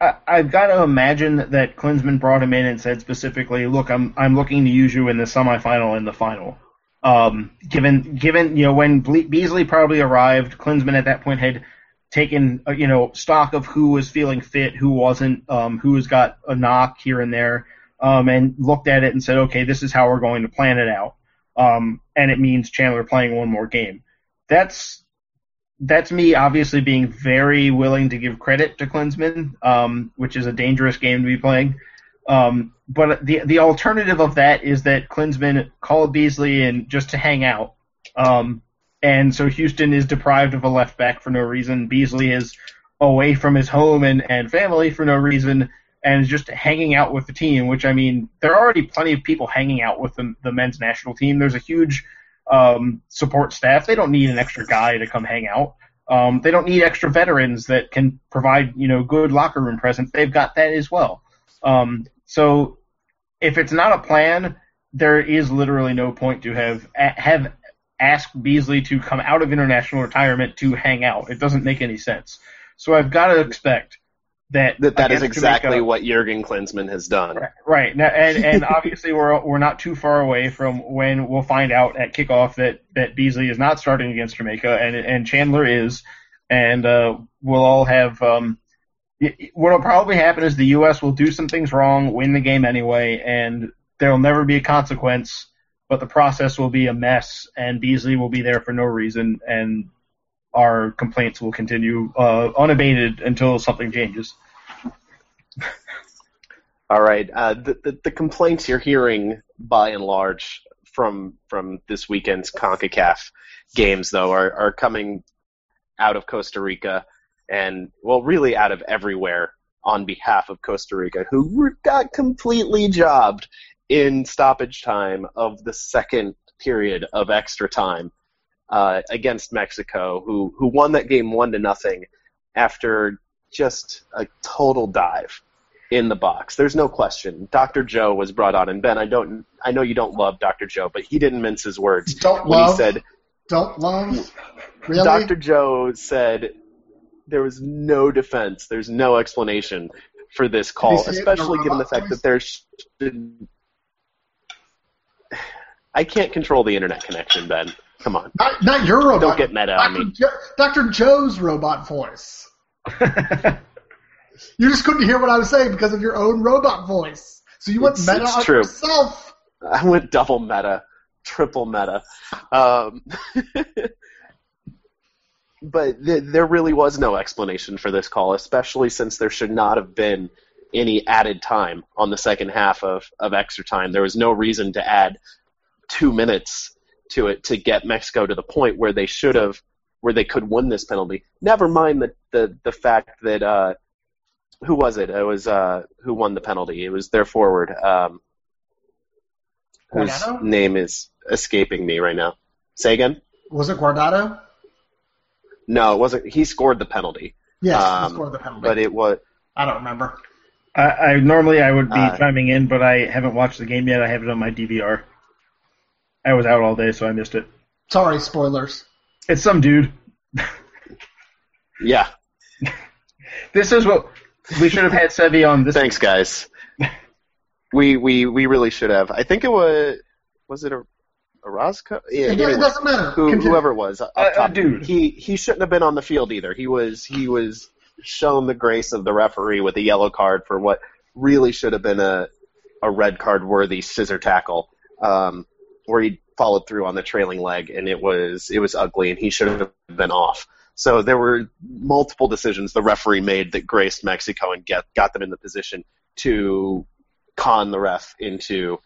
I, I've got to imagine that Klinsmann brought him in and said specifically, "Look, I'm I'm looking to use you in the semifinal and the final." Um, given given you know when Beasley probably arrived, Klinsmann at that point had taken uh, you know stock of who was feeling fit, who wasn't, um, who has got a knock here and there, um, and looked at it and said, okay, this is how we're going to plan it out, um, and it means Chandler playing one more game. That's that's me obviously being very willing to give credit to Klinsmann, um, which is a dangerous game to be playing. Um, but the the alternative of that is that Klinsmann called Beasley in just to hang out. Um, and so Houston is deprived of a left back for no reason. Beasley is away from his home and, and family for no reason and is just hanging out with the team, which I mean, there are already plenty of people hanging out with the, the men's national team. There's a huge um, support staff. They don't need an extra guy to come hang out. Um, they don't need extra veterans that can provide, you know, good locker room presence. They've got that as well. Um, so if it's not a plan, there is literally no point to have have asked Beasley to come out of international retirement to hang out. It doesn't make any sense. So I've got to expect that that, that is exactly Jamaica, what Jurgen Klinsmann has done. Right. Now, and and obviously we're we're not too far away from when we'll find out at kickoff that that Beasley is not starting against Jamaica and and Chandler is, and uh, we'll all have um, what'll probably happen is the U.S. will do some things wrong, win the game anyway, and there'll never be a consequence. But the process will be a mess, and Beasley will be there for no reason, and our complaints will continue uh, unabated until something changes. All right. Uh, the, the, the complaints you're hearing, by and large, from from this weekend's Concacaf games, though, are, are coming out of Costa Rica and well, really out of everywhere on behalf of Costa Rica, who got completely jobbed in stoppage time of the second period of extra time uh, against Mexico, who who won that game one to nothing after just a total dive in the box. There's no question. Dr. Joe was brought on, and Ben, I don't, I know you don't love Dr. Joe, but he didn't mince his words Don't when love. he said don't love. Really? Dr. Joe said there was no defense, there's no explanation for this call, say it in a especially given the fact that there's. I can't control the internet connection, Ben. Come on. Not, not your robot. Don't get meta on Dr. me. Jo- Dr. Joe's robot voice. You just couldn't hear what I was saying because of your own robot voice. So you went It's- meta it's on true. yourself. I went double meta, triple meta. Um, but th- there really was no explanation for this call, especially since there should not have been any added time on the second half of, of extra time. There was no reason to add two minutes to it to get Mexico to the point where they should have, where they could win this penalty. Never mind the, the, the fact that, uh, who was it? It was, uh, who won the penalty? It was their forward. Um, whose Guardado? name is escaping me right now. Say again? Was it Guardado? No, it wasn't. He scored the penalty, Yes, Um, he scored the penalty. but it was. I don't remember. I, I normally I would be Uh, chiming in, but I haven't watched the game yet. I have it on my DVR. I was out all day, so I missed it. Sorry, spoilers. It's some dude. Yeah. This is what we should have had Sevi on this. Thanks, guys. we we we really should have. I think it was. Was it a, a Roscoe? Yeah, It, it anyway, doesn't matter. who, whoever it was. Up A- a top. dude. He he shouldn't have been on the field either. He was he was shown the grace of the referee with a yellow card for what really should have been a a red card worthy scissor tackle, um, where he followed through on the trailing leg, and it was it was ugly, and he should have been off. So there were multiple decisions the referee made that graced Mexico and get got them in the position to con the ref into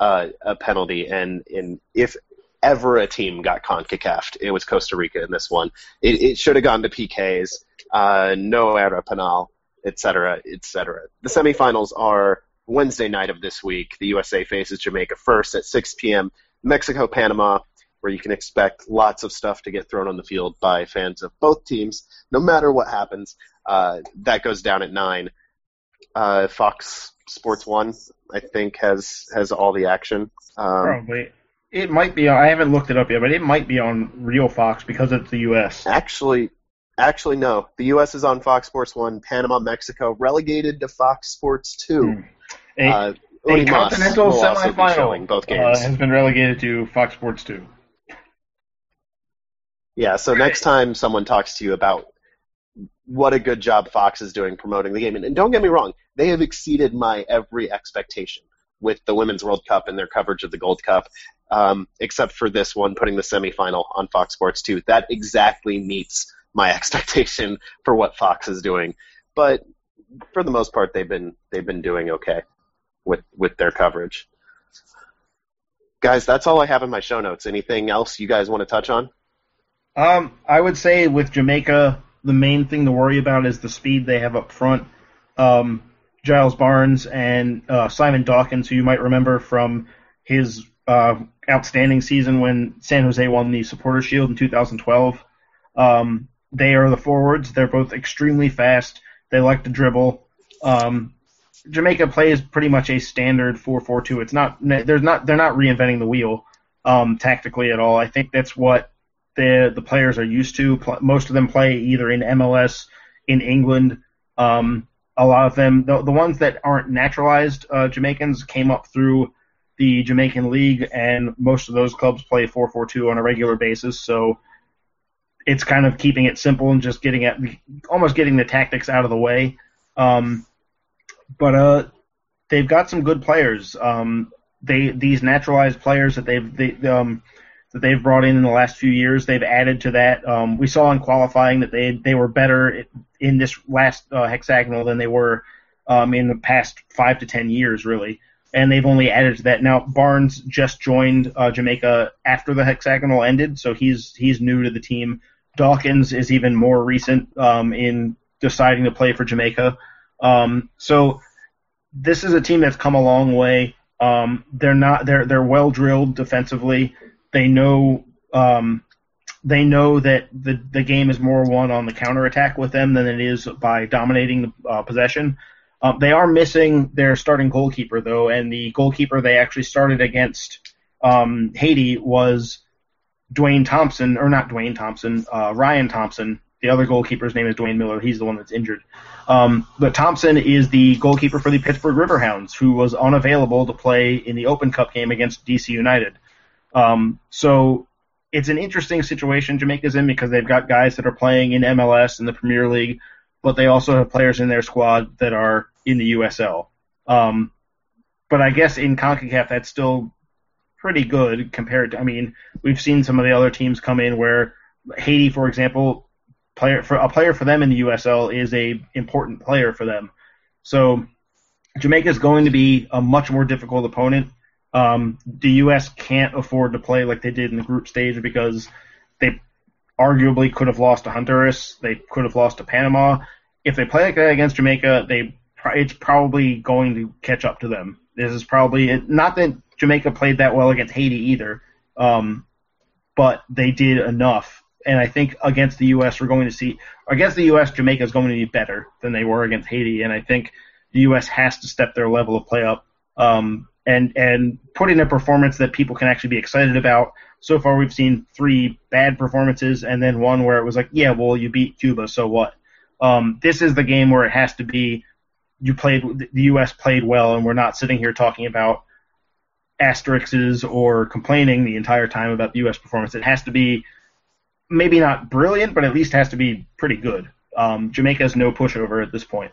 uh, a penalty. And, and if ever a team got CONCACAF, it was Costa Rica in this one. It, it should have gone to PKs, uh, no era penal, etc., cetera, et cetera. The semifinals are Wednesday night of this week. The USA faces Jamaica first at 6 p.m. Mexico, Panama, where you can expect lots of stuff to get thrown on the field by fans of both teams, no matter what happens. Uh, that goes down at 9. Uh, Fox Sports 1, I think, has has all the action. Um, Probably. It might be. I haven't looked it up yet, but it might be on Real Fox because it's the U.S. Actually, actually, no. The U.S. is on Fox Sports One. Panama, Mexico, relegated to Fox Sports Two. Hmm. A, Uh, a continental will also be showing semifinal both uh, games. has been relegated to Fox Sports 2. yeah. So next time someone talks to you about what a good job Fox is doing promoting the game, and, and don't get me wrong, they have exceeded my every expectation with the Women's World Cup and their coverage of the Gold Cup. Um, except for this one, putting the semifinal on Fox Sports 2. That exactly meets my expectation for what Fox is doing. But for the most part, they've been they've been doing okay with with their coverage. Guys, that's all I have in my show notes. Anything else you guys want to touch on? Um, I would say with Jamaica, the main thing to worry about is the speed they have up front. Um, Giles Barnes and uh, Simon Dawkins, who you might remember from his uh, outstanding season when San Jose won the Supporter Shield in 2012. Um, they are the forwards. They're both extremely fast. They like to dribble. Um, Jamaica plays pretty much a standard 4-4-2. It's not there's not they're not reinventing the wheel um, tactically at all. I think that's what the the players are used to. Most of them play either in MLS, in England. Um, a lot of them, the, the ones that aren't naturalized uh, Jamaicans, came up through the Jamaican League, and most of those clubs play 4-4-2 on a regular basis. So it's kind of keeping it simple and just getting at almost getting the tactics out of the way. Um, but uh, they've got some good players. Um, they these naturalized players that they've they, um, that they've brought in in the last few years. They've added to that. Um, we saw in qualifying that they they were better in this last uh, hexagonal than they were um, in the past five to ten years, really. And they've only added to that. Now Barnes just joined uh, Jamaica after the hexagonal ended, so he's he's new to the team. Dawkins is even more recent um, in deciding to play for Jamaica. Um, so this is a team that's come a long way. Um, they're not they're they're well drilled defensively. They know um, they know that the the game is more won on the counter attack with them than it is by dominating the uh, possession. Um, they are missing their starting goalkeeper though, and the goalkeeper they actually started against um, Haiti was Dwayne Thompson, or not Dwayne Thompson, uh, Ryan Thompson. The other goalkeeper's name is Dwayne Miller. He's the one that's injured. Um, but Thompson is the goalkeeper for the Pittsburgh Riverhounds, who was unavailable to play in the Open Cup game against DC United. Um, so it's an interesting situation Jamaica's in because they've got guys that are playing in MLS and the Premier League, but they also have players in their squad that are in the USL. Um, but I guess in CONCACAF that's still pretty good compared to. I mean, we've seen some of the other teams come in where Haiti, for example, player for a player for them in the USL is a important player for them. So Jamaica is going to be a much more difficult opponent. Um, the U.S. can't afford to play like they did in the group stage because they arguably could have lost to Honduras. They could have lost to Panama. If they play like that against Jamaica, they it's probably going to catch up to them. This is probably not that Jamaica played that well against Haiti either, um, but they did enough. And I think against the U.S., we're going to see against the U.S., Jamaica is going to be better than they were against Haiti, and I think the U.S. has to step their level of play up um, and and put in a performance that people can actually be excited about. So far, we've seen three bad performances and then one where it was like, yeah, well, you beat Cuba, so what? Um, this is the game where it has to be you played the U.S. played well, and we're not sitting here talking about asterisks or complaining the entire time about the U.S. performance. It has to be maybe not brilliant, but at least has to be pretty good. Um, Jamaica has no pushover at this point.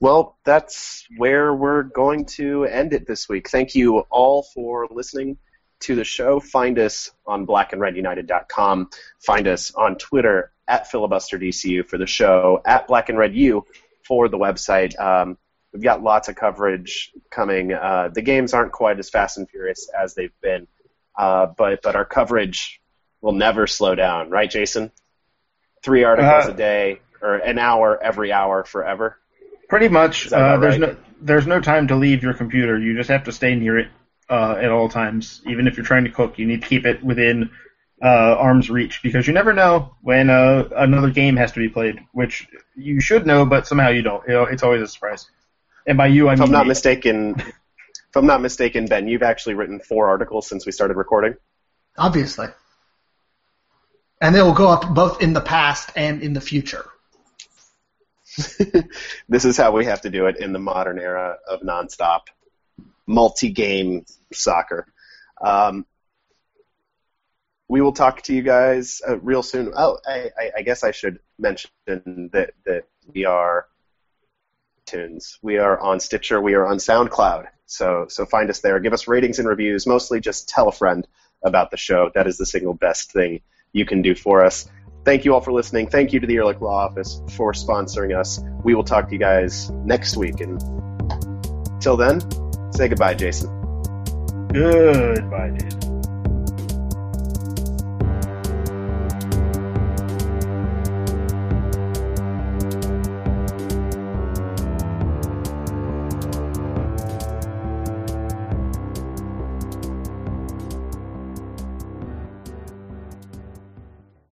Well, that's where we're going to end it this week. Thank you all for listening to the show. Find us on blackandredunited.com. Find us on Twitter at filibusterdcu for the show, at blackandredu for the website. Um, we've got lots of coverage coming. Uh, the games aren't quite as fast and furious as they've been, uh, but but our coverage will never slow down, right, Jason? Three articles uh, a day or an hour every hour forever. Pretty much. Uh, there's right? no there's no time to leave your computer. You just have to stay near it uh, at all times. Even if you're trying to cook, you need to keep it within uh, arm's reach because you never know when uh, another game has to be played, which you should know, but somehow you don't. You know, it's always a surprise. And by you, I if mean. I'm not mistaken, if I'm not mistaken, Ben, you've actually written four articles since we started recording. Obviously. And they will go up both in the past and in the future. this is how we have to do it in the modern era of nonstop multi-game soccer. Um, we will talk to you guys uh, real soon. Oh, I, I, I, guess I should mention that that we are tunes. We are on Stitcher. We are on SoundCloud. So so find us there. Give us ratings and reviews. Mostly just tell a friend about the show. That is the single best thing you can do for us. Thank you all for listening. Thank you to the Ehrlich Law Office for sponsoring us. We will talk to you guys next week. And till then, say goodbye, Jason. Goodbye, Jason.